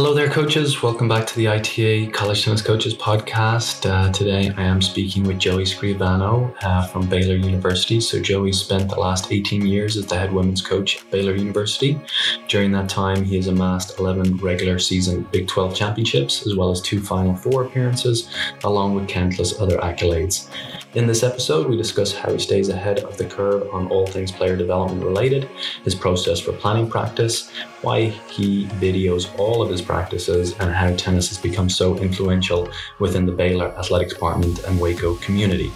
Hello there, coaches. Welcome back to the ITA College Tennis Coaches podcast. Uh, today I am speaking with Joey Scrivano uh, from Baylor University. So, Joey spent the last 18 years as the head women's coach at Baylor University. During that time, he has amassed 11 regular season Big 12 championships, as well as two Final Four appearances, along with countless other accolades. In this episode, we discuss how he stays ahead of the curve on all things player development related, his process for planning practice, why he videos all of his practices, and how tennis has become so influential within the Baylor Athletics Department and Waco community.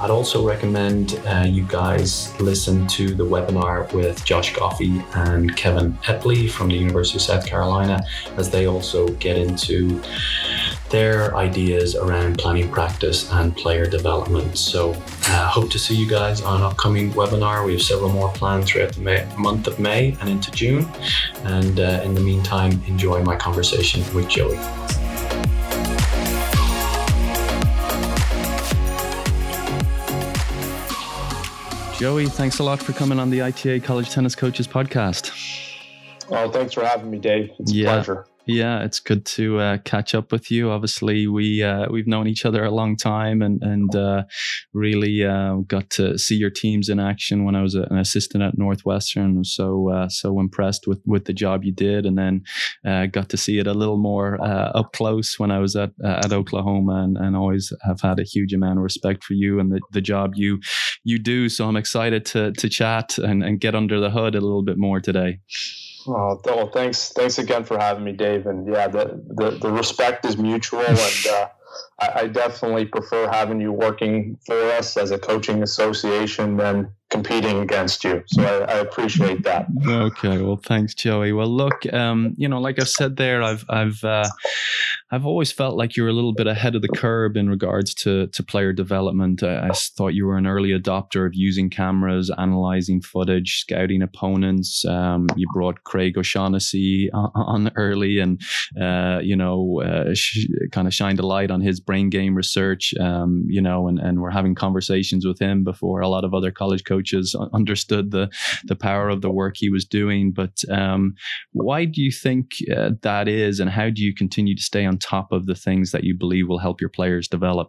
I'd also recommend uh, you guys listen to the webinar with Josh Goffi and Kevin Epley from the University of South Carolina, as they also get into their ideas around planning practice and player development. So, uh, hope to see you guys on an upcoming webinar. We have several more planned throughout the May, month of May and into June. And uh, in the meantime, enjoy my conversation with Joey. Joey, thanks a lot for coming on the ITA College Tennis Coaches podcast. Oh, thanks for having me, Dave. It's yeah. a pleasure. Yeah, it's good to uh, catch up with you. Obviously, we uh, we've known each other a long time, and and uh, really uh, got to see your teams in action when I was an assistant at Northwestern. So uh, so impressed with with the job you did, and then uh, got to see it a little more up close when I was at at Oklahoma, and, and always have had a huge amount of respect for you and the, the job you you do. So I'm excited to to chat and, and get under the hood a little bit more today. Oh, well, thanks, thanks again for having me, Dave. And yeah, the the, the respect is mutual, and uh, I, I, definitely prefer having you working for us as a coaching association than competing against you. So I, I, appreciate that. Okay, well, thanks, Joey. Well, look, um, you know, like I said there, I've I've uh, I've always felt like you're a little bit ahead of the curve in regards to to player development. I, I thought you were an early adopter of using cameras, analyzing footage, scouting opponents. Um, you brought Craig O'Shaughnessy on, on early, and uh, you know, uh, sh- kind of shined a light on his brain game research. Um, you know, and and we're having conversations with him before a lot of other college coaches coaches understood the the power of the work he was doing. But um, why do you think uh, that is, and how do you continue to stay on top of the things that you believe will help your players develop?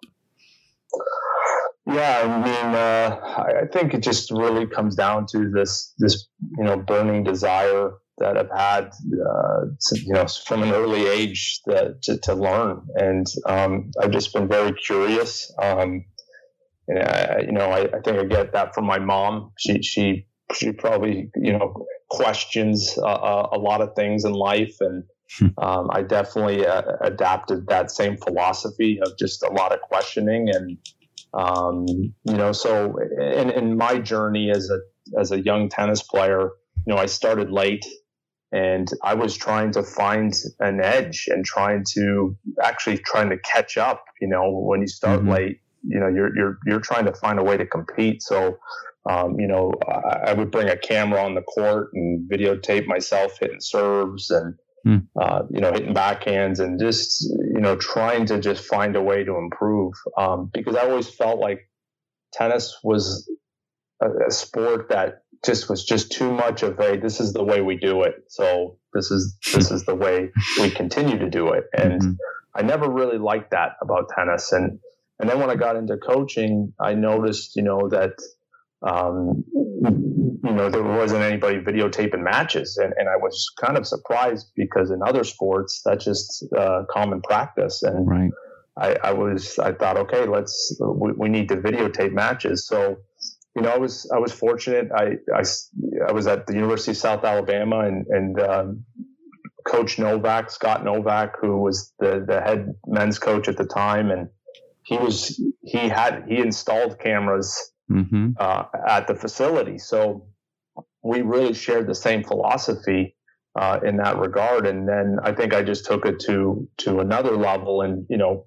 Yeah, I mean, uh, I think it just really comes down to this this you know burning desire that I've had, uh, you know, from an early age that, to, to learn, and um, I've just been very curious. Um, and I, you know, I, I, think I get that from my mom. She she she probably you know questions uh, uh a lot of things in life, and hmm. um, I definitely uh, adapted that same philosophy of just a lot of questioning, and um, you know, so in, in my journey as a as a young tennis player, you know, I started late and I was trying to find an edge and trying to actually trying to catch up. You know, when you start mm-hmm. late, you know you're you're you're trying to find a way to compete. So um, you know I, I, would bring a camera on the court and videotape myself hitting serves and mm. uh, you know hitting backhands and just you know trying to just find a way to improve um, because I always felt like tennis was a, a sport that just was just too much of a this is the way we do it so this is this is the way we continue to do it and mm-hmm. I never really liked that about tennis and and then when I got into coaching, I noticed, you know, that, um, you know, there wasn't anybody videotaping matches. And, and I was kind of surprised because in other sports, that's just uh, common practice. And right. I, I, was, I thought, okay, let's, we, we, need to videotape matches. So, you know, I was, I was fortunate. I, I, I was at the University of South Alabama and, and, um, Coach Novak, Scott Novak, who was the, the head men's coach at the time. And, he was he had he installed cameras mm-hmm. uh, at the facility, so we really shared the same philosophy uh, in that regard. And then I think I just took it to to another level, and you know.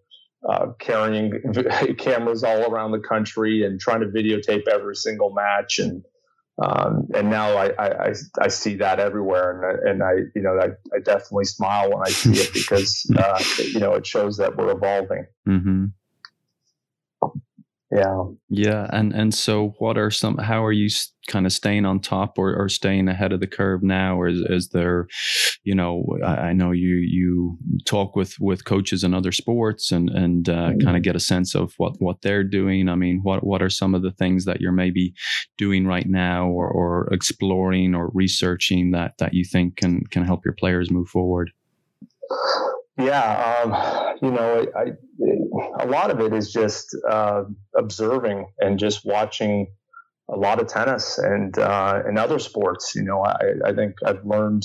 Uh, carrying cameras all around the country and trying to videotape every single match and um, and now I, I, I, see that everywhere, and, and I, you know, I, I definitely smile when I see it because, uh, you know, it shows that we're evolving. Mm-hmm yeah yeah and and so what are some how are you kind of staying on top or, or staying ahead of the curve now, or is, is there, you know, I, I, know you you talk with with coaches in other sports and and uh, mm-hmm. kind of get a sense of what what they're doing. I mean, what what are some of the things that you're maybe doing right now, or, or exploring or researching that that you think can can help your players move forward? Yeah, um, you know, I, I, a lot of it is just uh, observing and just watching a lot of tennis and uh, and other sports. You know, I, I think I've learned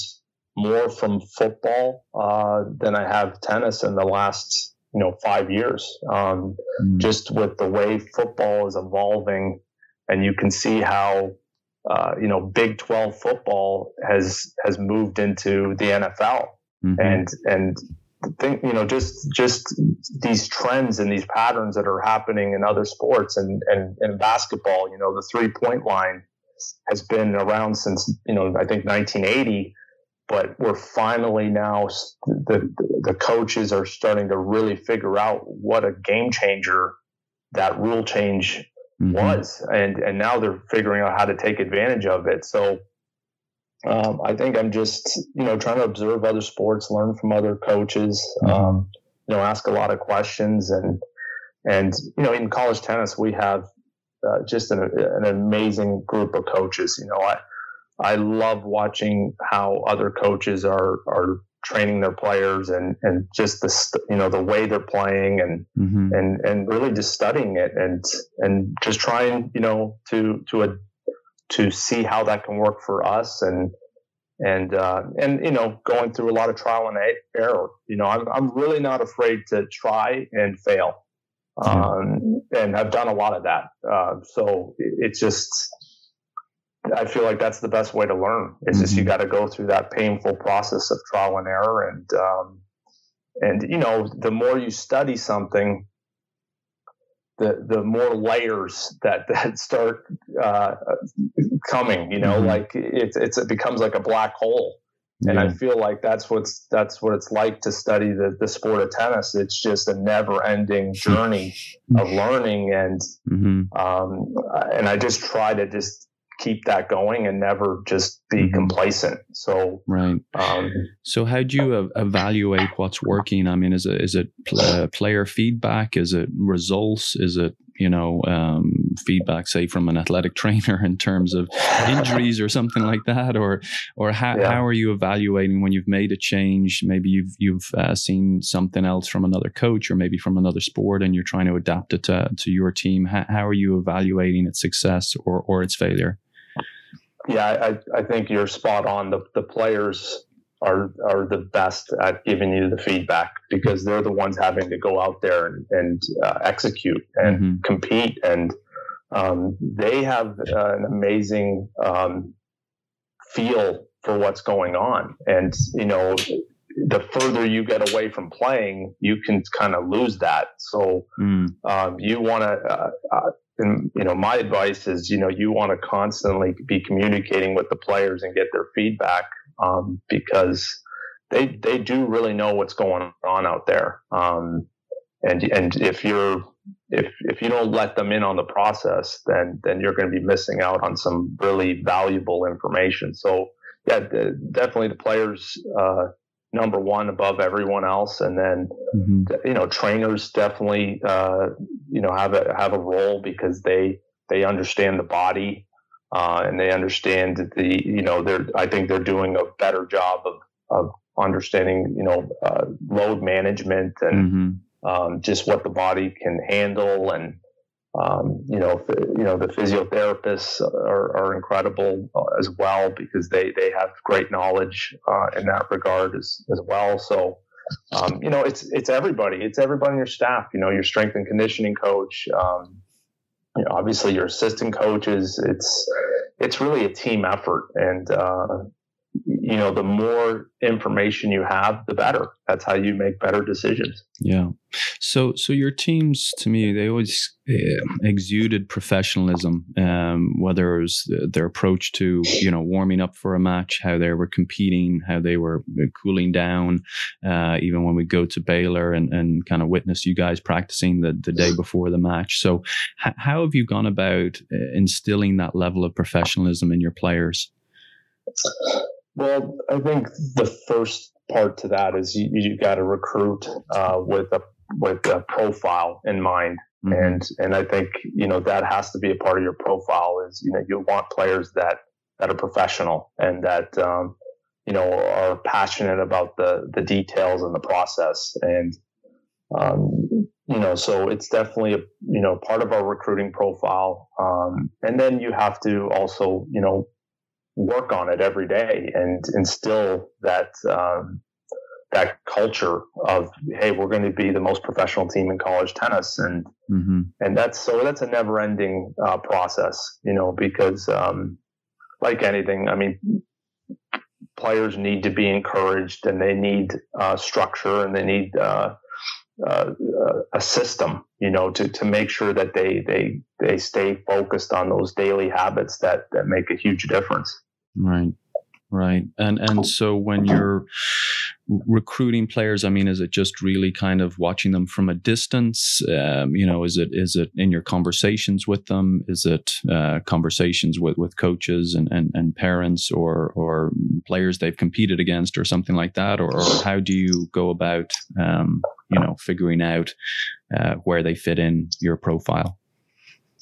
more from football uh, than I have tennis in the last you know five years. Um, mm. Just with the way football is evolving, and you can see how uh, you know Big Twelve football has has moved into the NFL, mm-hmm. and and think you know just just these trends and these patterns that are happening in other sports and and, in basketball you know the three point line has been around since you know i think 1980 but we're finally now the the coaches are starting to really figure out what a game changer that rule change mm-hmm. was and and now they're figuring out how to take advantage of it so um, I think I'm just, you know, trying to observe other sports, learn from other coaches, mm-hmm. um, you know, ask a lot of questions. And, and, you know, in college tennis, we have uh, just an, an amazing group of coaches. You know, I, I love watching how other coaches are, are training their players and, and just the, you know, the way they're playing and, mm-hmm. and, and really just studying it and, and just trying, you know, to, to, a, to see how that can work for us and and uh, and you know going through a lot of trial and error. You know, I'm I'm really not afraid to try and fail, um, and I've done a lot of that. Uh, so it's just I feel like that's the best way to learn. It's mm-hmm. just you mm-hmm. got to go through that painful process of trial and error, and um, and you know the more you study something, the the more layers that that start uh, coming. You know, mm-hmm. like it's it's it becomes like a black hole. And yeah. I feel like that's what's that's what it's like to study the, the sport of tennis. It's just a never ending journey of learning, and mm-hmm. um, and I just try to just keep that going and never just be mm-hmm. complacent. So right. Um, so how do you evaluate what's working? I mean, is it is it pl- player feedback? Is it results? Is it you know um, feedback, say from an athletic trainer in terms of injuries or something like that, or or how, yeah. how are you evaluating when you've made a change? Maybe you've you've uh, seen something else from another coach or maybe from another sport, and you're trying to adapt it to, to your team. How, how are you evaluating its success or or its failure? yeah, I, I think you're spot on. The, the players are are the best at giving you the feedback because they're the ones having to go out there and, and uh, execute and mm-hmm. compete, and um, they have uh, an amazing um, feel for what's going on. And you know, the further you get away from playing, you can kind of lose that. So mm. um, you want to uh, uh and you know my advice is you know you want to constantly be communicating with the players and get their feedback um, because they they do really know what's going on out there um, and and if you're if if you don't let them in on the process then then you're going to be missing out on some really valuable information so yeah the, definitely the players uh, number one above everyone else. And then, mm-hmm. you know, trainers definitely, uh, you know, have a, have a role because they, they understand the body, uh, and they understand the, you know, they're, I think they're doing a better job of, of understanding, you know, uh, load management and, mm-hmm. Um, just what the body can handle and, um, you know, you know, the physiotherapists are, are incredible uh, as well because they, they have great knowledge uh, in that regard as, as well. So, um, you know, it's it's everybody. It's everybody in your staff. You know, your strength and conditioning coach. Um, you know, obviously your assistant coaches. It's it's really a team effort, and uh, you know, the more information you have, the better. That's how you make better decisions. Yeah. So, so your teams, to me, they always uh, exuded professionalism. Um, whether it was their approach to, you know, warming up for a match, how they were competing, how they were uh, cooling down. Uh, even when we go to Baylor and, and kind of witness you guys practicing the, the day before the match. So, h- how have you gone about uh, instilling that level of professionalism in your players? Well, I think the first part to that is you, you got to recruit uh, with a with a profile in mind, mm-hmm. and and I think you know that has to be a part of your profile. Is you know you want players that that are professional and that um, you know are passionate about the the details and the process, and um, you know so it's definitely a you know part of our recruiting profile, um, and then you have to also you know work on it every day and instill that um, that culture of hey we're going to be the most professional team in college tennis and mm-hmm. and that's so that's a never ending uh, process you know because um, like anything i mean players need to be encouraged and they need uh, structure and they need uh, uh a system you know to, to make sure that they they they stay focused on those daily habits that that make a huge difference Right. Right. And and so when you're recruiting players, I mean, is it just really kind of watching them from a distance? Um, you know, is it is it in your conversations with them? Is it uh, conversations with, with coaches and, and, and parents or or players they've competed against or something like that? Or, or how do you go about um, you know figuring out uh, where they fit in your profile?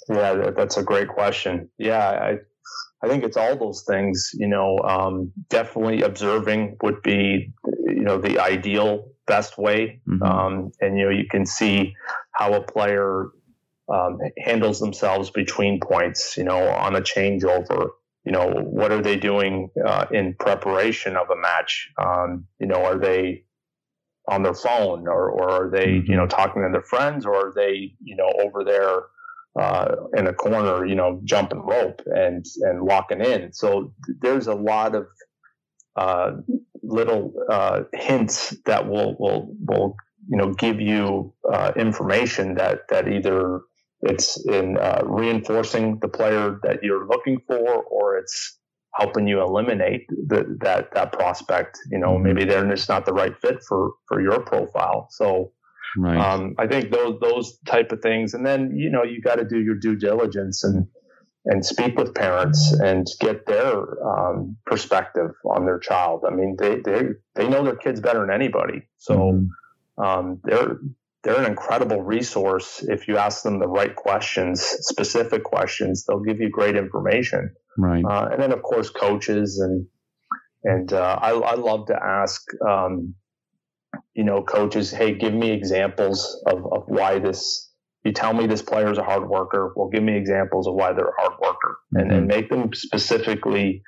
Yeah, that's a great question. Yeah, I I think it's all those things. You know, um, definitely observing would be, you know, the ideal best way. Mm-hmm. Um, and you know, you can see how a player um, handles themselves between points. You know, on a changeover. You know, what are they doing uh, in preparation of a match? Um, you know, are they on their phone or, or are they, mm-hmm. you know, talking to their friends or are they, you know, over there uh, in a corner, you know, jumping rope and and locking in. So there's a lot of uh, little uh, hints that will will will you know give you uh, information that that either it's in uh, reinforcing the player that you're looking for, or it's helping you eliminate the, that that prospect. You know, mm-hmm. maybe they're just not the right fit for for your profile. So Right. Um, I think those those type of things, and then you know you got to do your due diligence and and speak with parents and get their um, perspective on their child. I mean, they they they know their kids better than anybody, so mm-hmm. um, they're they're an incredible resource. If you ask them the right questions, specific questions, they'll give you great information. Right. Uh, and then of course coaches and and uh, I, I love to ask um, you know, coaches, hey, give me examples of, of why this, you tell me this player is a hard worker. Well, give me examples of why they're a hard worker mm-hmm. and, and make them specifically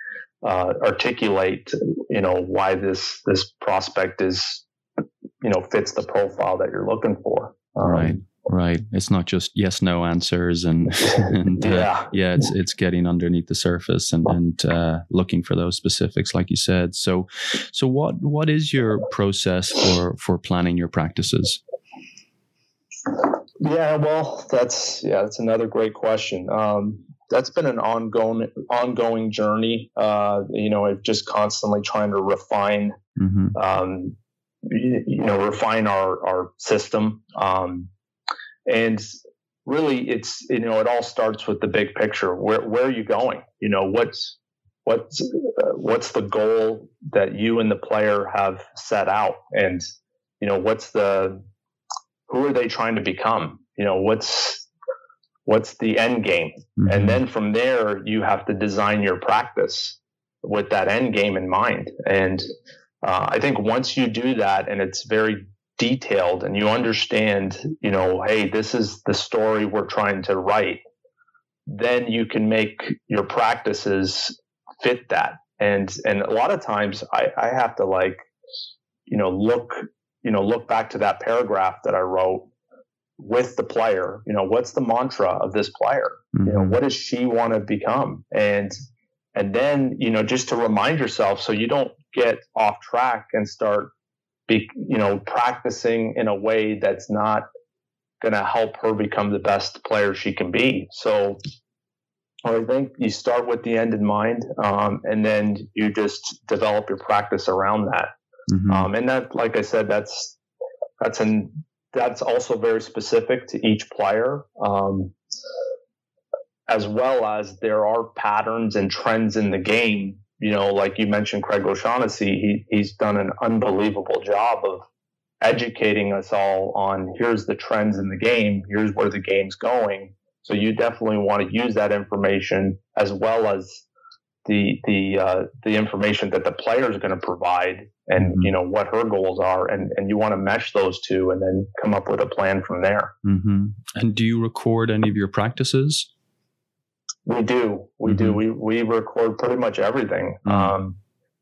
uh, articulate, you know, why this, this prospect is, you know, fits the profile that you're looking for. Um, right. Right. It's not just yes, no answers and, and uh, yeah. yeah, it's, it's getting underneath the surface and, and uh, looking for those specifics, like you said. So, so what, what is your process for, for planning your practices? Yeah, well, that's, yeah, that's another great question. Um, that's been an ongoing, ongoing journey. Uh, you know, just constantly trying to refine, mm-hmm. um, you, you, know, refine our, our system. Um, and really, it's you know, it all starts with the big picture. Where where are you going? You know, what's what's uh, what's the goal that you and the player have set out, and you know, what's the who are they trying to become? You know, what's what's the end game? Mm-hmm. And then from there, you have to design your practice with that end game in mind. And uh, I think once you do that, and it's very detailed and you understand, you know, hey, this is the story we're trying to write, then you can make your practices fit that. And and a lot of times I, I have to like, you know, look, you know, look back to that paragraph that I wrote with the player. You know, what's the mantra of this player? Mm-hmm. You know, mm-hmm. what does she want to become? And and then you know just to remind yourself so you don't get off track and start be you know practicing in a way that's not going to help her become the best player she can be so I think you start with the end in mind, um, and then you just develop your practice around that. Mm-hmm. Um, and that, like I said, that's that's an that's also very specific to each player, um, as well as there are patterns and trends in the game. You know, like you mentioned, Craig O'Shaughnessy, he, he's done an unbelievable job of educating us all on here's the trends in the game, here's where the game's going. So you definitely want to use that information as well as the the uh, the information that the player is going to provide and mm-hmm. you know what her goals are and and you want to mesh those two and then come up with a plan from there mm-hmm. and do you record any of your practices we do we mm-hmm. do we we record pretty much everything mm. um,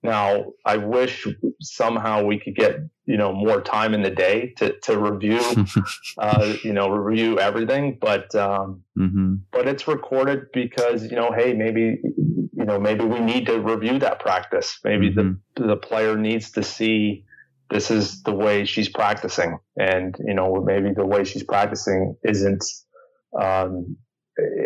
now i wish somehow we could get you know more time in the day to to review uh, you know review everything but um, mm-hmm. but it's recorded because you know hey maybe you know maybe we need to review that practice maybe mm-hmm. the the player needs to see this is the way she's practicing and you know maybe the way she's practicing isn't um,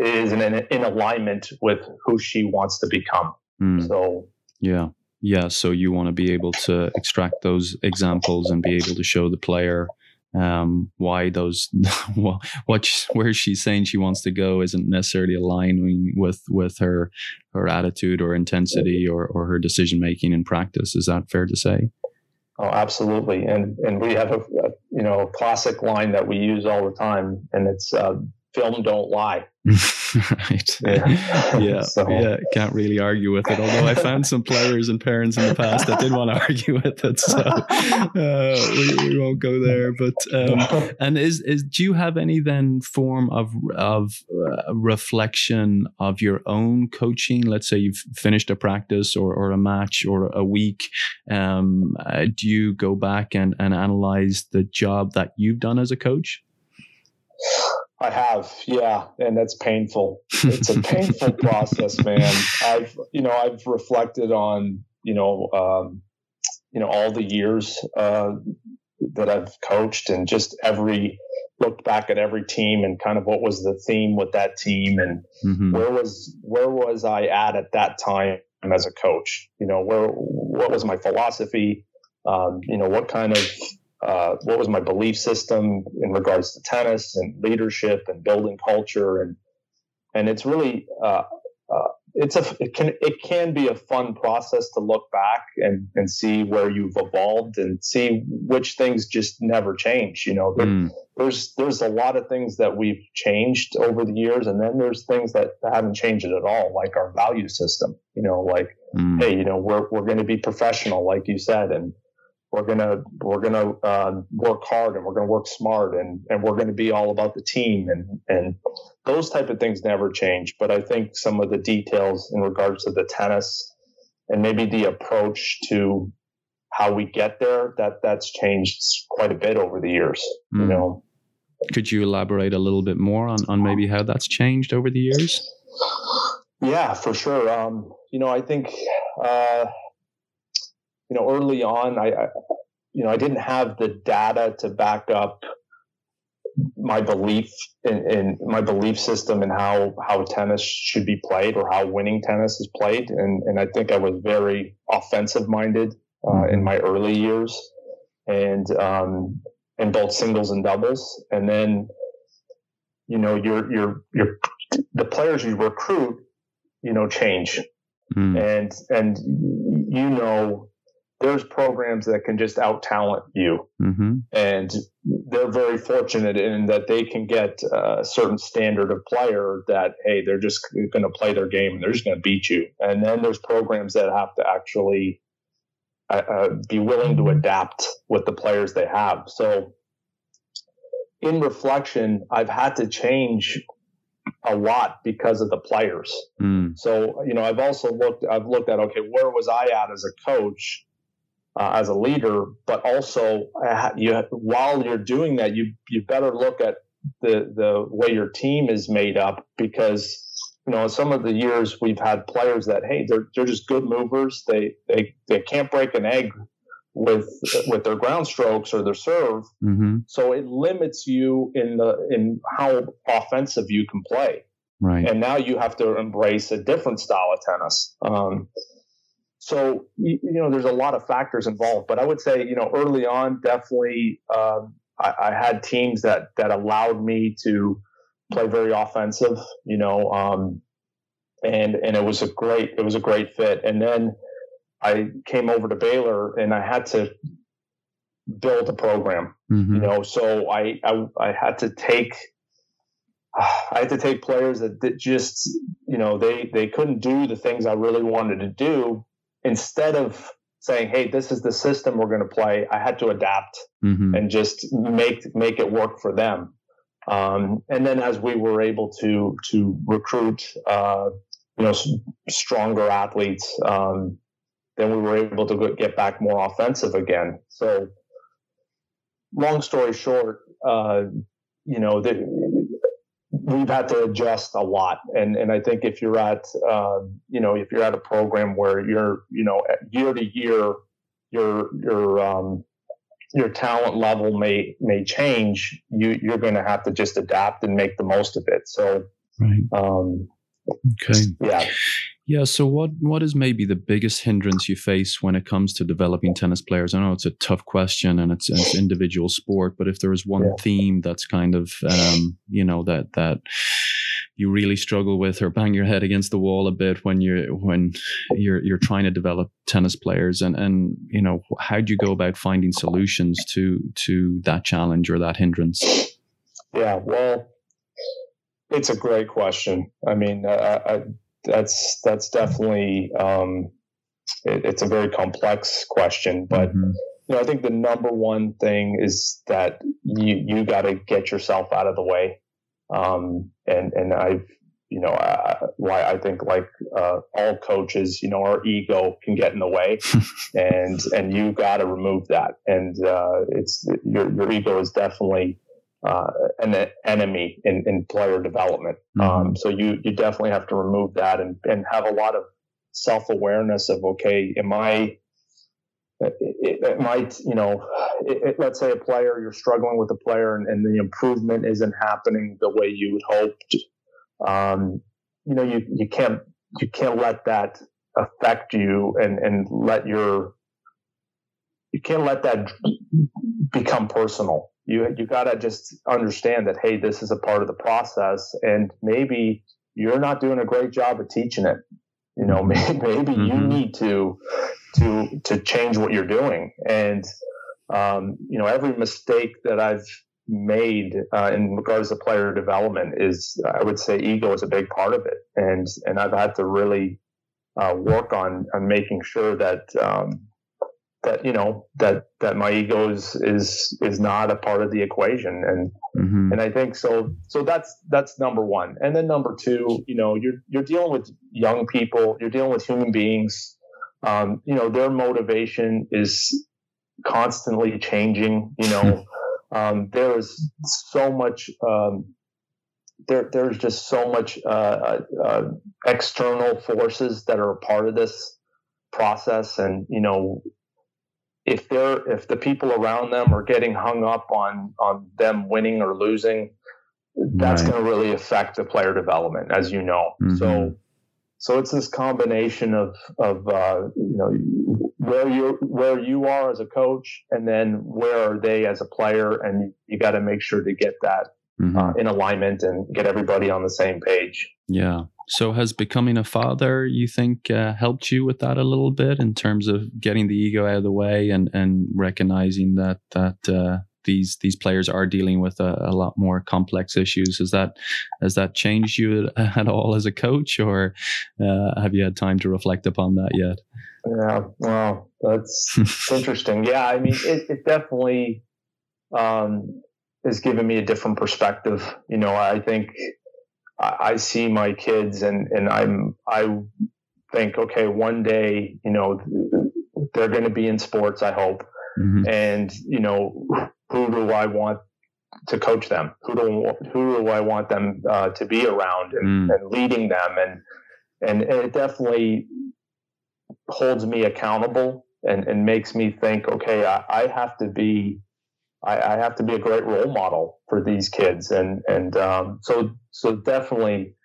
isn't in, in alignment with who she wants to become mm. so yeah yeah so you want to be able to extract those examples and be able to show the player um, why those what where she's saying she wants to go isn't necessarily aligning with with her her attitude or intensity or or her decision making in practice. Is that fair to say? Oh, absolutely. And and we have a, a you know a classic line that we use all the time, and it's uh, "film don't lie." right. Yeah. Yeah. so. yeah. Can't really argue with it. Although I found some players and parents in the past that did want to argue with it. So uh, we, we won't go there. But, um, and is, is, do you have any then form of, of uh, reflection of your own coaching? Let's say you've finished a practice or, or a match or a week. Um, uh, do you go back and, and analyze the job that you've done as a coach? I have, yeah, and that's painful. It's a painful process, man. I've, you know, I've reflected on, you know, um, you know, all the years uh, that I've coached, and just every looked back at every team and kind of what was the theme with that team, and mm-hmm. where was where was I at at that time as a coach? You know, where what was my philosophy? Um, you know, what kind of uh, what was my belief system in regards to tennis and leadership and building culture and and it's really uh, uh, it's a it can it can be a fun process to look back and and see where you've evolved and see which things just never change you know there, mm. there's there's a lot of things that we've changed over the years and then there's things that haven't changed at all like our value system you know like mm. hey you know we're we're going to be professional like you said and we're gonna we're gonna uh, work hard and we're gonna work smart and and we're gonna be all about the team and and those type of things never change. But I think some of the details in regards to the tennis and maybe the approach to how we get there that that's changed quite a bit over the years. Mm. You hmm. know. Could you elaborate a little bit more on, on maybe how that's changed over the years? Yeah, for sure. Um, you know, I think uh, you know, early on, I, I, you know, I didn't have the data to back up my belief in, in, my belief system and how how tennis should be played or how winning tennis is played, and and I think I was very offensive minded uh, in my early years, and um, in both singles and doubles, and then you know your your your the players you recruit, you know, change, mm. and and you know there's programs that can just out talent you. Mm-hmm. And they're very fortunate in that they can get a certain standard of player that, hey, they're just going to play their game and they're just going to beat you. And then there's programs that have to actually uh, uh, be willing to adapt with the players they have. So, in reflection, I've had to change a lot because of the players. Mm. So, you know, I've also looked, I've looked at, okay, where was I at as a coach? Uh, as a leader, but also uh, you while you're doing that, you you better look at the the way your team is made up because you know, some of the years we've had players that hey, they're they're just good movers. They they they can't break an egg with with their ground strokes or their serve. Mm-hmm. So it limits you in the in how offensive you can play. Right. And now you have to embrace a different style of tennis. Um, so you, you, know, there's a lot of factors involved. But I would say, you know, early on, definitely, um, I, I, had teams that that allowed me to play very offensive. You know, um, and and it was a great it was a great fit. And then I came over to Baylor, and I had to build a program. Mm-hmm. You know, so I, I I had to take I had to take players that, that just, you know, they, they couldn't do the things I really wanted to do. Instead of saying, "Hey, this is the system we're going to play," I had to adapt mm-hmm. and just make make it work for them. Um, and then as we were able to to recruit, uh, you know, stronger athletes, um, then we were able to get back more offensive again. So, long story short, uh, you know, the, we've had to adjust a lot. And and i think if you're at um, you know if you're at a program where you're you know year to year your your um, your talent level may may change you you're going to have to just adapt and make the most of it. So right. um, okay. yeah yeah. So, what what is maybe the biggest hindrance you face when it comes to developing tennis players? I know it's a tough question and it's, it's individual sport, but if there is one yeah. theme that's kind of um, you know that that you really struggle with or bang your head against the wall a bit when you're when you're you're trying to develop tennis players and and you know how do you go about finding solutions to to that challenge or that hindrance? Yeah. Well. It's a great question. I mean, I, I that's that's definitely um, it, it's a very complex question, but mm-hmm. you know I think the number one thing is that you you got to get yourself out of the way, um, and and I've you know I, why I think like uh, all coaches, you know, our ego can get in the way, and and you got to remove that, and uh, it's your your ego is definitely uh, an enemy in, in player development. Mm-hmm. Um, so you you definitely have to remove that and and have a lot of self awareness of okay, am I it, it, might, you know, it, it, let's say a player, you're struggling with a player and, and, the improvement isn't happening the way you would hope. Um, you know, you, you can't, you can't let that affect you and, and let your, you can't let that become personal you you got to just understand that hey this is a part of the process and maybe you're not doing a great job of teaching it. You know maybe, maybe mm-hmm. you need to to to change what you're doing. And um, you know every mistake that i've made uh, in regards to player development is i would say ego is a big part of it. And and i've had to really uh, work on on making sure that um, that you know that that my ego is is is not a part of the equation. And mm-hmm. and I think so so that's that's number one. And then number two you know you're you're dealing with young people you're dealing with human beings. Um, you know their motivation is constantly changing you know. Um, there is so much um, there there's just so much uh, uh, uh, external forces that are a part of this process. And you know if they're if the people around them are getting hung up on on them winning or losing, that's right. going to really affect the player development, as you know. Mm-hmm. So so it's this combination of of uh, you know where you where you are as a coach, and then where are they as a player, and you got to make sure to get that mm-hmm. uh, in alignment and get everybody on the same page. Yeah. So has becoming a father, you think, uh, helped you with that a little bit in terms of getting the ego out of the way and and recognizing that that uh, these these players are dealing with a, a, lot more complex issues. Has that has that changed you at, at all as a coach, or uh, have you had time to reflect upon that yet? Yeah, well, that's interesting. Yeah, I mean, it, it definitely um, has given me a different perspective. You know, I think I, see my kids and, and I'm, I think, okay, one day, you know, they're going to be in sports, I hope. Mm-hmm. And, you know, who do I want to coach them? Who do who do I want them uh, to be around and, mm. and leading them? And, and it definitely holds me accountable and, and makes me think, okay, I, I have to be I, I, have to be a great role model for these kids. And and um, so so definitely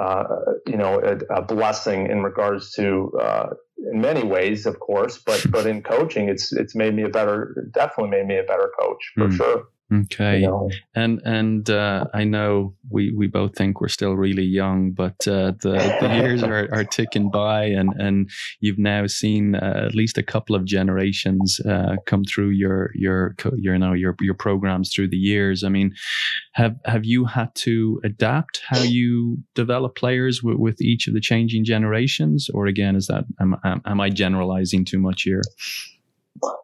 uh, you know a, a, blessing in regards to uh, in many ways, of course, but but in coaching, it's it's made me a better, definitely made me a better coach for mm. sure. Okay, you know? and and uh, I know we, we both think we're still really young, but uh, the the years are, are ticking by, and, and you've now seen uh, at least a couple of generations uh, come through your your your you know your your programs through the years. I mean, have have you had to adapt how you develop players with, with each of the changing generations, or again, is that am, am I generalizing too much here?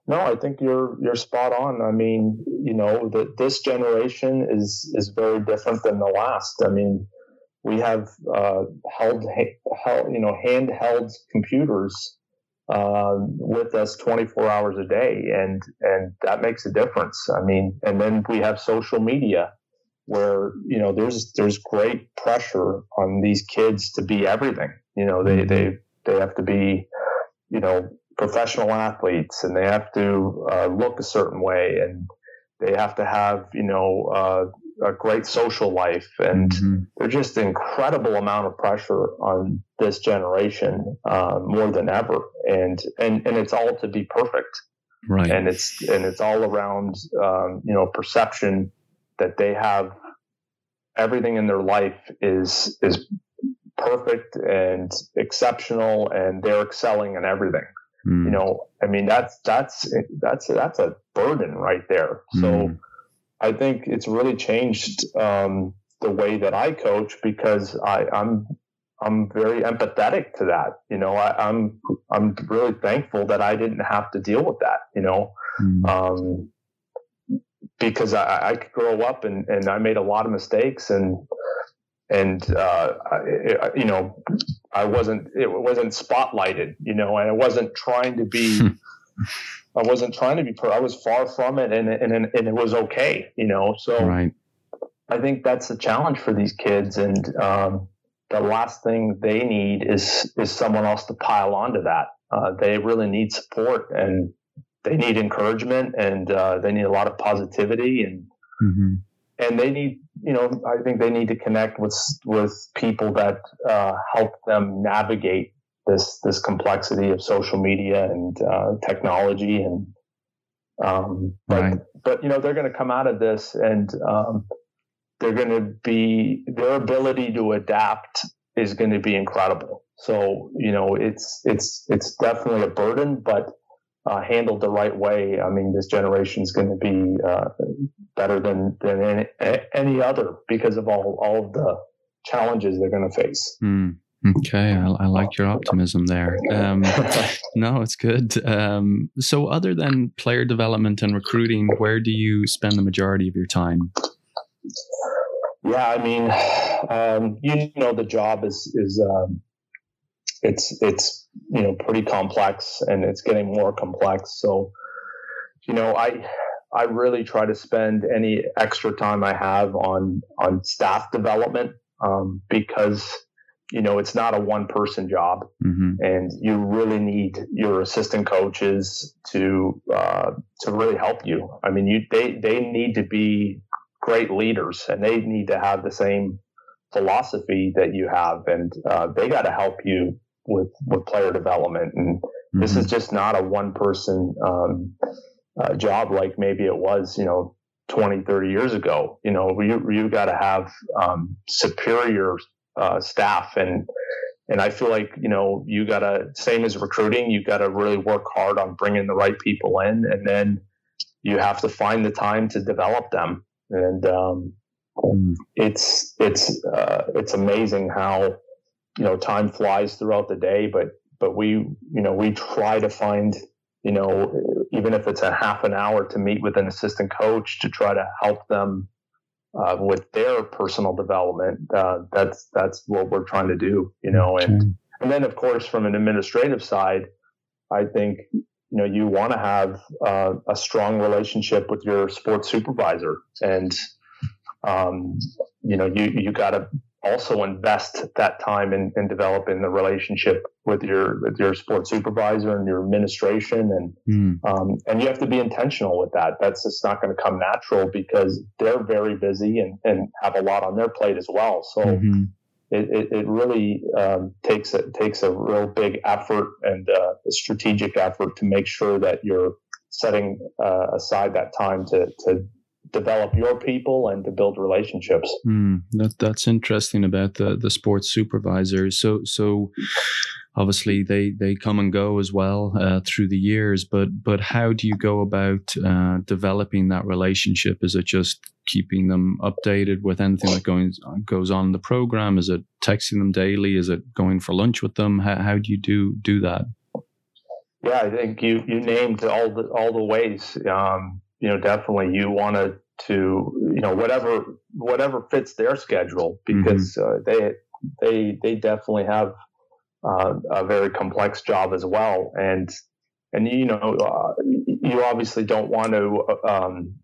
No, I think you're you're spot on. I mean, you know, that this generation is is very different than the last. I mean, we have uh, held, held, you know, handheld computers uh, with us 24 hours a day, and and that makes a difference. I mean, and then we have social media, where you know there's there's great pressure on these kids to be everything. You know, they they they have to be, you know, professional athletes and they have to uh, look a certain way and they have to have you know uh, a great social life and mm-hmm. there's just an incredible amount of pressure on this generation uh, more than ever and and and it's all to be perfect. Right. And it's and it's all around um, you know perception that they have everything in their life is is perfect and exceptional and they're excelling in everything Mm. You know, I mean, that's that's that's that's a burden right there. So mm. I think it's really changed um, the way that I coach because I, I'm I'm very empathetic to that. You know, I, am I'm, I'm really thankful that I didn't have to deal with that. You know, mm. um, because I, I could grow up and, and I made a lot of mistakes and and uh, I, you know, I wasn't it wasn't spotlighted, you know, and I wasn't trying to be. I wasn't trying to be. I was far from it, and and and it was okay, you know. So right. I think that's the challenge for these kids, and um, the last thing they need is is someone else to pile onto that. Uh, they really need support, and they need encouragement, and uh, they need a lot of positivity, and mm-hmm and they need you know i think they need to connect with with people that uh, help them navigate this this complexity of social media and uh, technology and um, but right. but you know they're going to come out of this and um, they're going to be their ability to adapt is going to be incredible so you know it's it's it's definitely a burden but uh, handled the right way, I mean, this generation is going to be uh, better than than any, any, other because of all all of the challenges they're going to face. Mm. Okay, I, I, like your optimism there. Um, no, it's good. Um, so, other than player development and recruiting, where do you spend the majority of your time? Yeah, I mean, um, you know, the job is is um, it's it's you know pretty complex and it's getting more complex. So you know i i really try to spend any extra time i have on on staff development um, because you know it's not a one person job. Mm-hmm. and you really need your assistant coaches to uh, to really help you. I mean you they they need to be great leaders and they need to have the same philosophy that you have. And uh, they got to help you with with player development and mm-hmm. this is mm-hmm. just not a one person um, uh, job like maybe it was you know 20 30 years ago you know you you got to have um, superior uh, staff and and I feel like you know you got to same as recruiting you got to really work hard on bringing the right people in and then you have to find the time to develop them and um, mm. it's it's uh, it's amazing how you know, time flies throughout the day, but but we you know we try to find you know even if it's a half an hour to meet with an assistant coach to try to help them uh, with their personal development. Uh, that's that's what we're trying to do, you know, and and then of course from an administrative side, I think you know you want to have uh, a strong relationship with your sports supervisor and um, you know, you you got to also invest that time in, in developing the relationship with your with your sports supervisor and your administration and mm. um, and you have to be intentional with that that's just not going to come natural because they're very busy and, and have a lot on their plate as well so mm-hmm. it, it, it, really um, takes a takes a real big effort and uh, a strategic effort to make sure that you're setting uh, aside that time to to develop your people and to build relationships. Mm, that that's interesting about the the sports supervisors. So so obviously they they come and go as well uh, through the years. But but how do you go about uh, developing that relationship? Is it just keeping them updated with anything that goes goes on in the program? Is it texting them daily? Is it going for lunch with them? How, how do you do do that? Yeah, I think you you named all the all the ways. Um, you know, definitely you want to to you know whatever whatever fits their schedule mm-hmm. because mm-hmm. uh, they they they definitely have uh, a very complex job as well and and you know uh, you obviously don't want to um,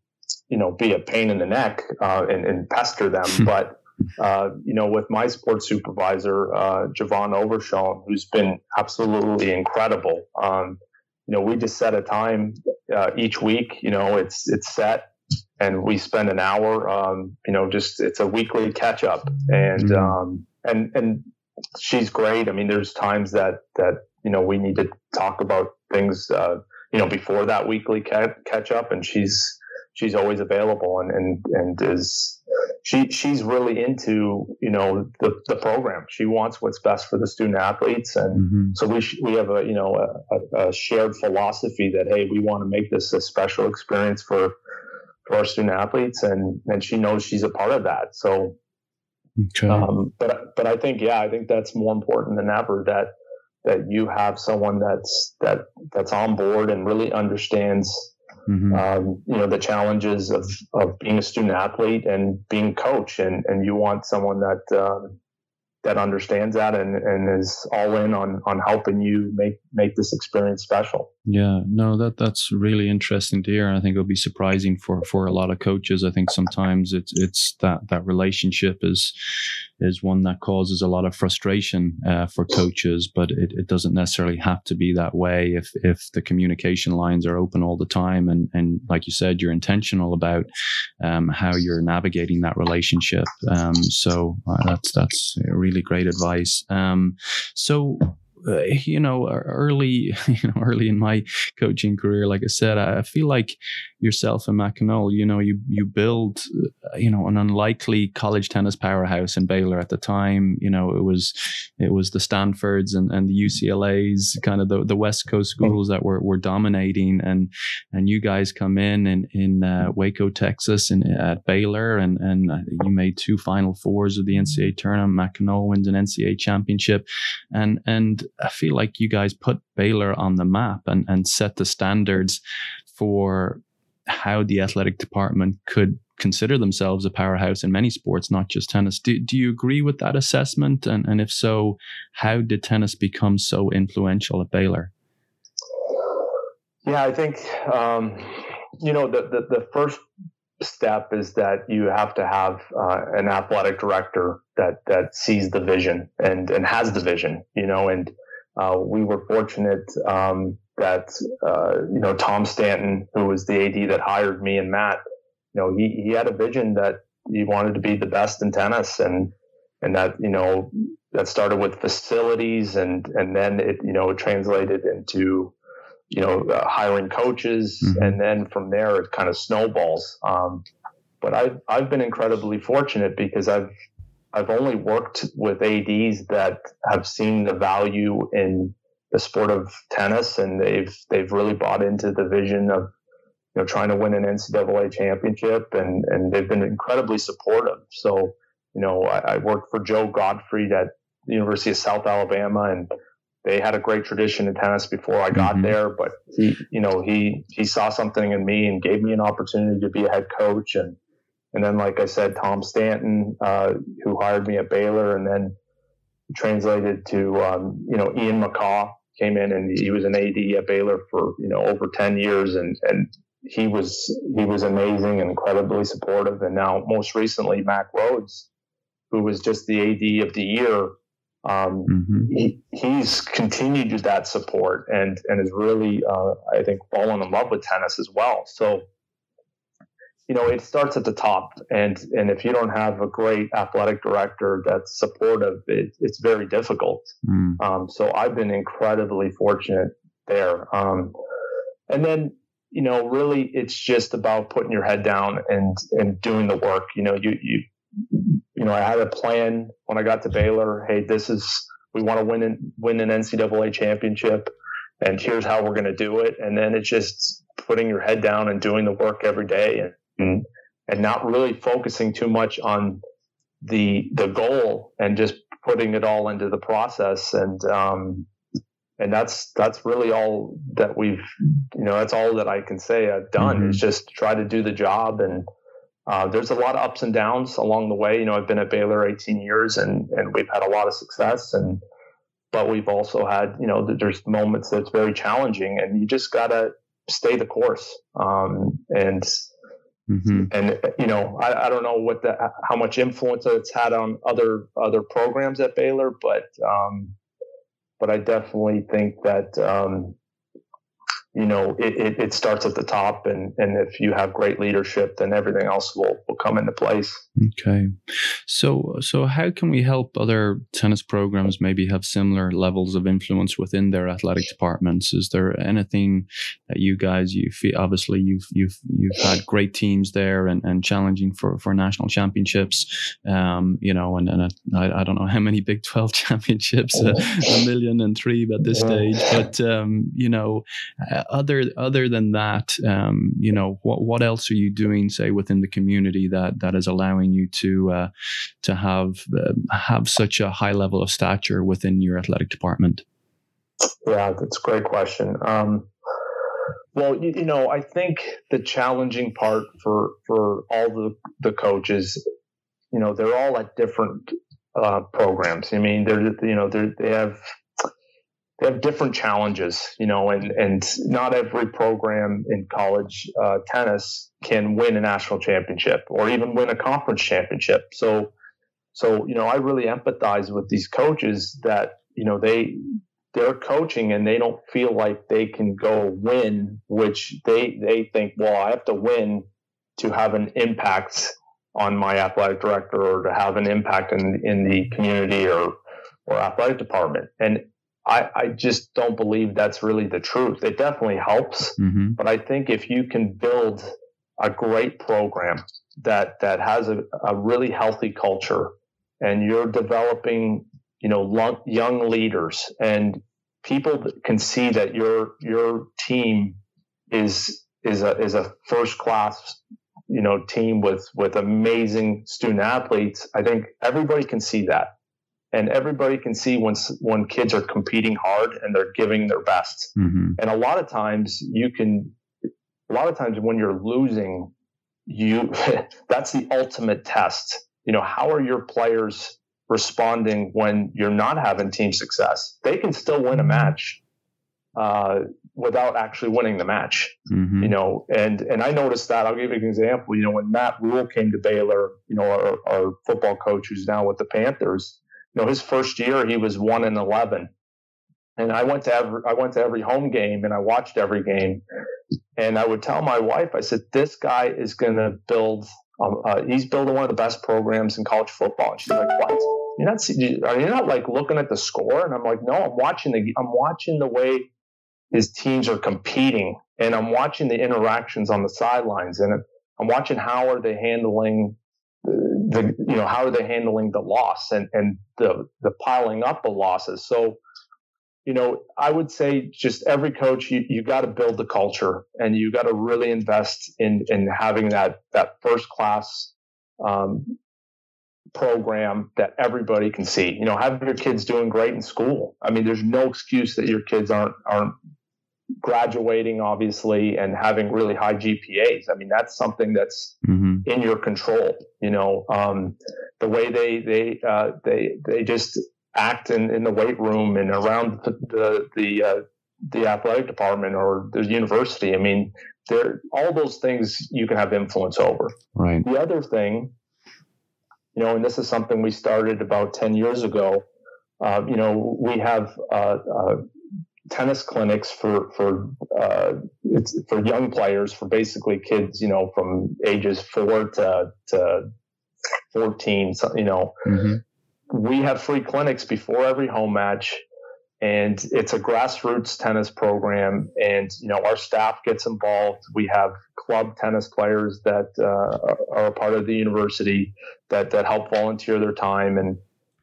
you know be a pain in the neck uh, and, and, pester them but uh, you know with my sports supervisor uh, Javon Overshawn who's been absolutely incredible um, you know we just set a time each week you know it's it's set and we spend an hour, um, you know, just it's a weekly catch up, and mm-hmm. um, and and she's great. I mean, there's times that that you know we need to talk about things, uh, you know, before that weekly ca- catch up, and she's she's always available and and and is she she's really into you know the the program. She wants what's best for the student athletes, and mm-hmm. so we sh- we have a you know a, a shared philosophy that hey, we want to make this a special experience for for our student athletes, and and she knows she's a part of that. So, okay. um, but but I think yeah, I think that's more important than ever that that you have someone that's that that's on board and really understands mm-hmm. um, you know the challenges of of being a student athlete and being coach and and you want someone that um, that understands that and, and is all in on on helping you make make this experience special. Yeah, no, that that's really interesting to hear. I think it'll be surprising for for a lot of coaches. I think sometimes it's it's that that relationship is is one that causes a lot of frustration uh, for coaches, but it, it doesn't necessarily have to be that way if if the communication lines are open all the time and and like you said, you're intentional about um, how you're navigating that relationship. Um, so uh, that's that's really great advice. Um, so uh, you know, early, you know, early in my coaching career, like I said, I feel like yourself and Matt Knoll, you know, you you build, uh, you know, an unlikely college tennis powerhouse in Baylor at the time. You know, it was it was the Stanfords and, and the UCLA's, kind of the, the West Coast schools that were, were dominating, and and you guys come in in in uh, Waco, Texas, and at Baylor, and and uh, you made two Final Fours of the NCAA tournament. Matt Knoll wins an NCAA championship, and and I feel like you guys put Baylor on the map and, and set the standards for how the athletic department could consider themselves a powerhouse in many sports, not just tennis. Do, do you agree with that assessment? And, and if so, how did tennis become so influential at Baylor? Yeah, I think, um, you know, the, the, the, first step is that you have to have uh, an athletic director that, that sees the vision and, and has the vision, you know, and uh, we were fortunate um, that uh, you know Tom Stanton, who was the AD that hired me and Matt, you know he he had a vision that he wanted to be the best in tennis, and and that you know that started with facilities, and and then it you know it translated into you know uh, hiring coaches, mm-hmm. and then from there it kind of snowballs. Um, but I've I've been incredibly fortunate because I've I've only worked with ADs that have seen the value in the sport of tennis, and they've they've really bought into the vision of you know trying to win an NCAA championship, and and they've been incredibly supportive. So you know, I, I worked for Joe Gottfried at the University of South Alabama, and they had a great tradition in tennis before I got mm-hmm. there. But he, you know, he he saw something in me and gave me an opportunity to be a head coach, and and then, like I said, Tom Stanton, uh, who hired me at Baylor, and then translated to, um, you know, Ian McCaw came in and he was an AD at Baylor for, you know, over 10 years and, and he was he was amazing and incredibly supportive. And now, most recently, Mack Rhoades, who was just the AD of the year, um, mm-hmm. he, he's continued that support and and is really, uh, I think, fallen in love with tennis as well. So, you know, it starts at the top, and and if you don't have a great athletic director that's supportive, it, it's very difficult. Mm. Um, so I've been incredibly fortunate there. Um, and then you know, really, it's just about putting your head down and and doing the work. You know, you you know, I had a plan when I got to Baylor. Hey, this is we want to win an, win an NCAA championship, and here's how we're going to do it. And then it's just putting your head down and doing the work every day, and and, and not really focusing too much on the the goal and just putting it all into the process and um, and that's that's really all that we've you know that's all that I can say I've done mm-hmm. is just try to do the job and uh, there's a lot of ups and downs along the way you know I've been at Baylor 18 years and and we've had a lot of success and but we've also had you know there's moments that's very challenging and you just gotta stay the course um, and mm-hmm. and you know I, I don't know what the how much influence it's had on other other programs at Baylor but um, but I definitely think that um, you know it, it, it, starts at the top, and and if you have great leadership, then everything else will will come into place. Okay, so so how can we help other tennis programs maybe have similar levels of influence within their athletic departments? Is there anything that you guys you feel obviously you've you've you've had great teams there and, and challenging for, for national championships, um, you know, and, and a, I, I don't know how many Big Twelve championships, a, a, million and three at this stage, but um, you know, uh, other other than that, um, you know, what what else are you doing, say, within the community that that is allowing you to uh, to have uh, have such a high level of stature within your athletic department? Yeah, that's a great question. Um, well, you, you, know, I think the challenging part for for all the the coaches, you know, they're all at different uh, programs. I mean, they're you know they they have they have different challenges, you know, and and not every program in college uh, tennis can win a national championship or even win a conference championship. So, so you know, I really empathize with these coaches that you know they they're coaching and they don't feel like they can go win, which they they think, well, I have to win to have an impact on my athletic director or to have an impact in in the community or or athletic department. And I, I just don't believe that's really the truth. It definitely helps, mm-hmm. but I think if you can build a great program that that has a, a really healthy culture, and you're developing, you know, young leaders and people can see that your your team is is a is a first class you know team with with amazing student athletes i think everybody can see that and everybody can see when when kids are competing hard and they're giving their best. Mm-hmm. And a lot of times you can, a lot of times when you're losing, you that's the ultimate test. You know, how are your players responding when you're not having team success? They can still win a match uh, without actually winning the match. Mm-hmm. You know, and and I noticed that. I'll give you an example. You know, when Matt Rhule came to Baylor, you know, our, our football coach who's now with the Panthers know, his first year he was one and eleven, and I went to every I went to every home game and I watched every game, and I would tell my wife, I said, this guy is going to build. Um, uh, he's building one of the best programs in college football. And she's like, what? You're not, are you not like looking at the score? And I'm like, no, I'm watching the, I'm watching the way his teams are competing and I'm watching the interactions on the sidelines and I'm watching how are they handling the you know how are they handling the loss and and the the piling up of losses? So you know i would say just every coach you, you got to build the culture and you got to really invest in in having that that first class um, program that everybody can see. You know have your kids doing great in school. I mean there's no excuse that your kids aren't aren't graduating obviously and having really high GPAs. I mean, that's something that's mm-hmm. in your control. You know, um, the way they they uh, they they just act in, in the weight room and around the the, the uh, the athletic department or the university. I mean, there all those things you can have influence over. Right. The other thing, you know, and this is something we started about ten years ago. Uh, you know, we have uh, uh, tennis clinics for for uh, it's for young players for basically kids you know from ages four to to 14 you know. Mm-hmm. we have free clinics before every home match and it's a grassroots tennis program and you know our staff gets involved. We have club tennis players that uh, are a part of the university that that help volunteer their time and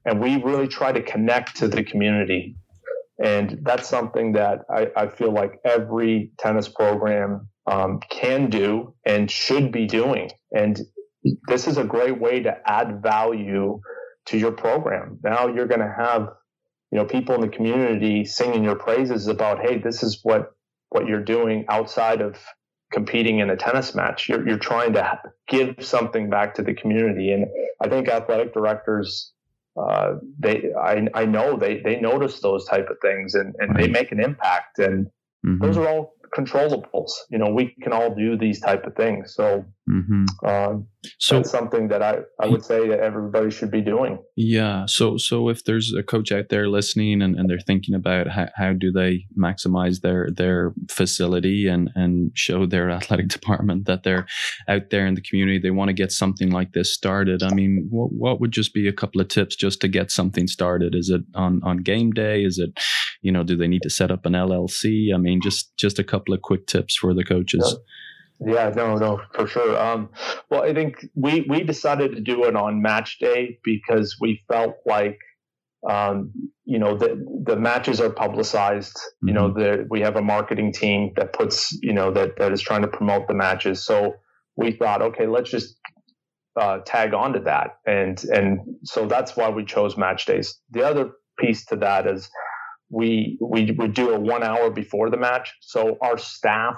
and we really try to connect to the community and that's something that I, I feel like every tennis program um, can do and should be doing. And this is a great way to add value to your program. Now you're going to have, you know, people in the community singing your praises about, hey, this is what what you're doing outside of competing in a tennis match. You're you're trying to give something back to the community, and I think athletic directors uh, they I, I know they they notice those type of things and, and they make an impact and mm-hmm. those are all controllables. You know, we can all do these type of things. So, mm-hmm. uh, so that's something that I, I would say that everybody should be doing. Yeah. So, so if there's a coach out there listening and, and they're thinking about how, how do they maximize their, their facility and, and show their athletic department that they're out there in the community, they want to get something like this started. I mean, what, what would just be a couple of tips just to get something started? Is it on, on game day? Is it, you know, do they need to set up an LLC? I mean, just, just a couple of quick tips for the coaches. Yeah, no, no, for sure. Um, well, I think we we decided to do it on match day because we felt like, um, you know, the the matches are publicized. Mm-hmm. You know, mm-hmm. the, we have a marketing team that puts, you know, that that is trying to promote the matches. So we thought, okay, let's just uh, tag onto that, and and so that's why we chose match days. The other piece to that is we we would do a one hour before the match, so our staff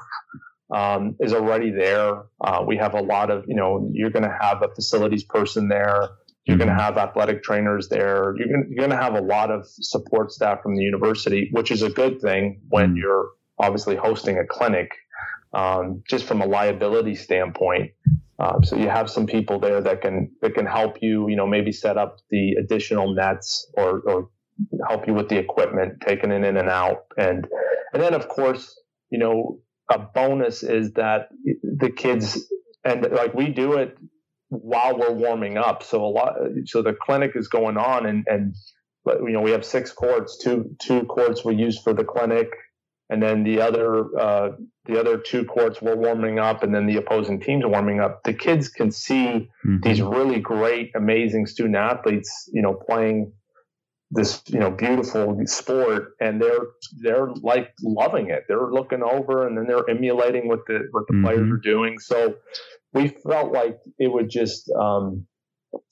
um, is already there. Uh, we have a lot of, you know, you're going to have a facilities person there. You're going to mm-hmm. have athletic trainers there. You're going, you're to have a lot of support staff from the university, which is a good thing when mm-hmm. you're obviously hosting a clinic, um, just from a liability standpoint. Uh, so you have some people there that can that can help you, you know, maybe set up the additional nets or, or help you with the equipment, taking it in and out, and and then of course, you know, a bonus is that the kids and like we do it while we're warming up. So a lot, so the clinic is going on and, and, you know, we have six courts, two, two courts we use for the clinic. And then the other, uh, the other two courts we're warming up and then the opposing teams are warming up. The kids can see mm-hmm. these really great, amazing student athletes, you know, playing this you know beautiful sport and they're they're like loving it. They're looking over and then they're emulating what the what the mm-hmm. players are doing. So we felt like it would just um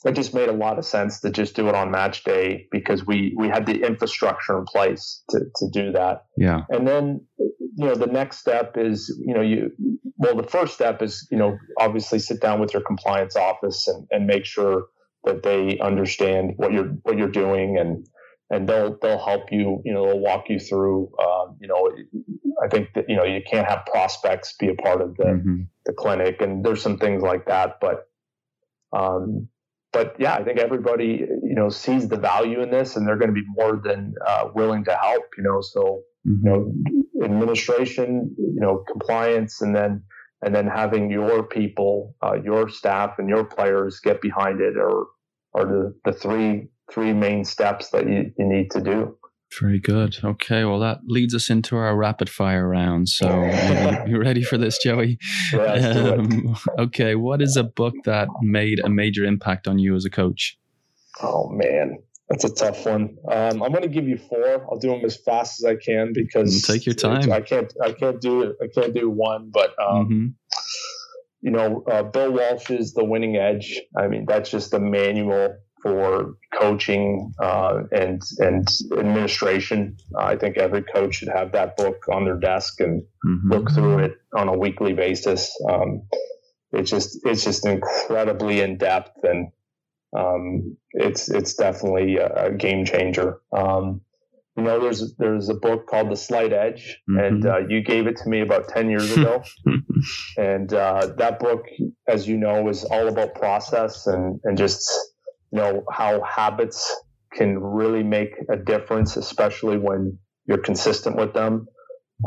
it just made a lot of sense to just do it on match day because we we had the infrastructure in place to to do that. Yeah. And then you know the next step is you know you well the first step is you know obviously sit down with your compliance office and and make sure that they understand what you're what you're doing and and they'll they'll help you you know they'll walk you through um, you know I think that you know you can't have prospects be a part of the mm-hmm. the clinic and there's some things like that but um, but yeah I think everybody you know sees the value in this and they're going to be more than uh, willing to help you know so mm-hmm. you know administration you know compliance and then and then having your people uh, your staff and your players get behind it or are the, the three three main steps that you, you need to do. Very good. Okay, well, that leads us into our rapid fire round. So, you ready for this, Joey? Yeah, um, okay, what is a book that made a major impact on you as a coach? Oh man, that's a tough one. Um, I'm going to give you four. I'll do them as fast as I can because take your time. I can't. I can't do it. I can't do one, but um, mm-hmm. You know, uh, Bill Walsh's The Winning Edge. I mean, that's just a manual for coaching uh, and and administration. I think every coach should have that book on their desk and mm-hmm. look through it on a weekly basis. Um, it's just it's just incredibly in depth and um, it's it's definitely a, game changer. Um, you know, there's there's a book called The Slight Edge, mm-hmm. and uh, you gave it to me about ten years ago. and uh, that book, as you know, is all about process and and just you know how habits can really make a difference, especially when you're consistent with them.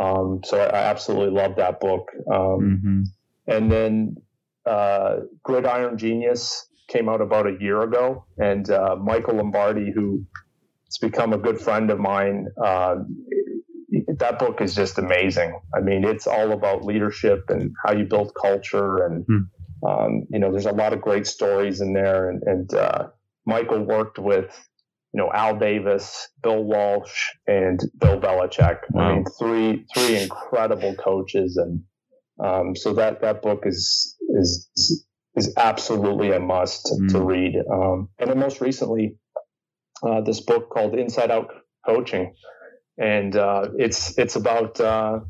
Um, so I, absolutely love that book. Um, mm-hmm. And then uh, Gridiron Genius came out about a year ago, and uh, Michael Lombardi, who has become a good friend of mine, uh, that book is just amazing. I mean, it's all about leadership and how you build culture, and mm. um, you know, there's a lot of great stories in there. And, and uh, Michael worked with you know Al Davis, Bill Walsh, and Bill Belichick. Wow. I mean, three three incredible coaches, and um, so that that book is is is absolutely a must mm. to read. Um, and then most recently, uh, this book called Inside Out Coaching, and uh, it's it's about uh,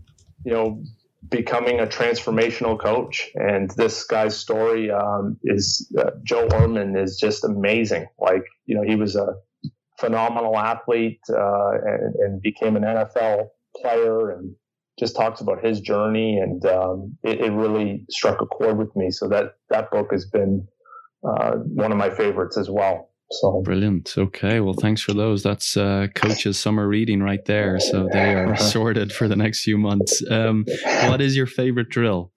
you know becoming a transformational coach. And this guy's story um, is uh, Joe Ehrmann is just amazing. Like you know he was a phenomenal athlete uh, and, and, became an NFL player and just talks about his journey and um, it, it, really struck a chord with me. So that that book has been uh, one of my favorites as well. So brilliant. Okay, well, thanks for those. That's uh, Coach's summer reading right there. So they are sorted for the next few months. Um, what is your favorite drill?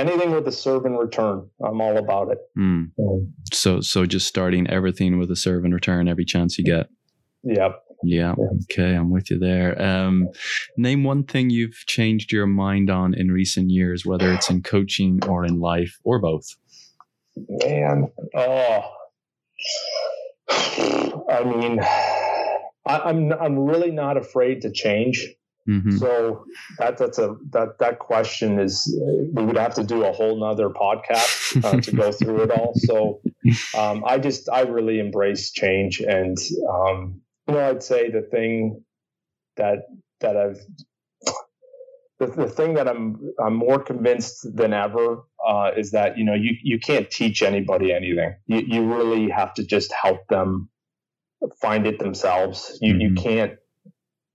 anything with a serve and return, I'm all about it. Mm. Um, so, so just starting everything with a serve and return every chance you get. Yep. Yeah. yeah. Okay, I'm with you there. Um, name one thing you've changed your mind on in recent years, whether it's in coaching or in life or both. Man, oh, I mean, I, I'm I'm really not afraid to change. Mm-hmm. So that that's a that that question is we would have to do a whole nother podcast uh, to go through it all. So um, I just I really embrace change, and um, you know I'd say the thing that that I've the, the thing that I'm I'm more convinced than ever uh, is that you know you you can't teach anybody anything. You you really have to just help them find it themselves. You mm-hmm. you can't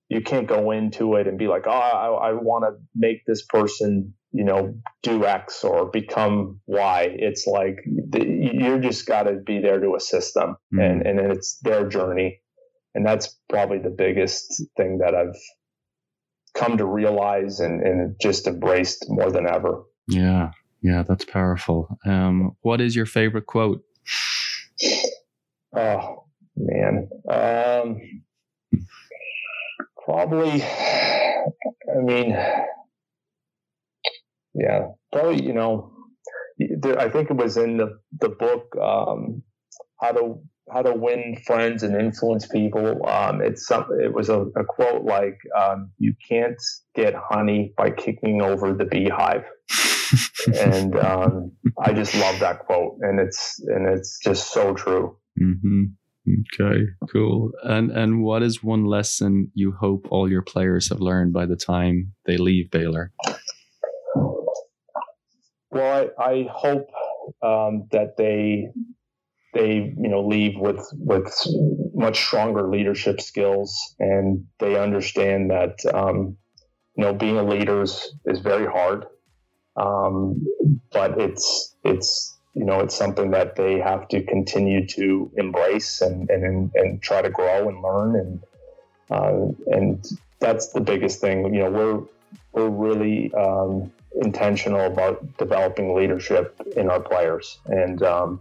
you can't go into it and be like, oh, I, I want to make this person, you know, do X or become Y. It's like the, you just got to be there to assist them, mm-hmm. and and it's their journey, and that's probably the biggest thing that I've come to realize and, and just embraced more than ever. Yeah, yeah, that's powerful. Um, what is your favorite quote? Oh man. Um, Probably, I mean, yeah, probably, you know, I think it was in the, the book, um, how to, how to win friends and influence people. Um, it's some, it was a, a quote like, um, you can't get honey by kicking over the beehive. And, um, I just love that quote and it's, and it's just so true. Mm-hmm. Okay, cool. And and what is one lesson you hope all your players have learned by the time they leave Baylor? Well, I, I hope um, that they they you know leave with with much stronger leadership skills, and they understand that um, you know being a leader is, is very hard, um, but it's it's you know, it's something that they have to continue to embrace and, and, and try to grow and learn. And, uh, and that's the biggest thing. You know, we're, we're really um, intentional about developing leadership in our players. And um,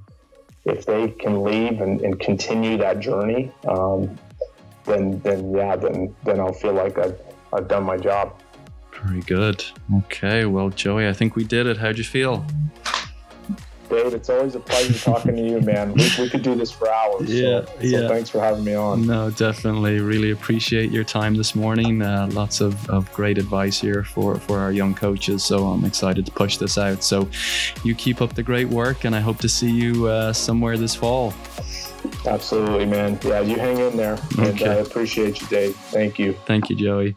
if they can leave and, and continue that journey, um, then, then yeah, then, then I'll feel like I've, I've done my job. Very good. Okay. Well, Joey, I think we did it. How'd you feel? Dave. It's always a pleasure talking to you, man. We, we could do this for hours. Yeah, so, yeah. Thanks for having me on. No, definitely. Really appreciate your time this morning. Uh, lots of, of great advice here for, for our young coaches. So I'm excited to push this out. So you keep up the great work, and I hope to see you uh, somewhere this fall. Absolutely, man. Yeah, you hang in there. Okay. And I appreciate you, Dave. Thank you. Thank you, Joey.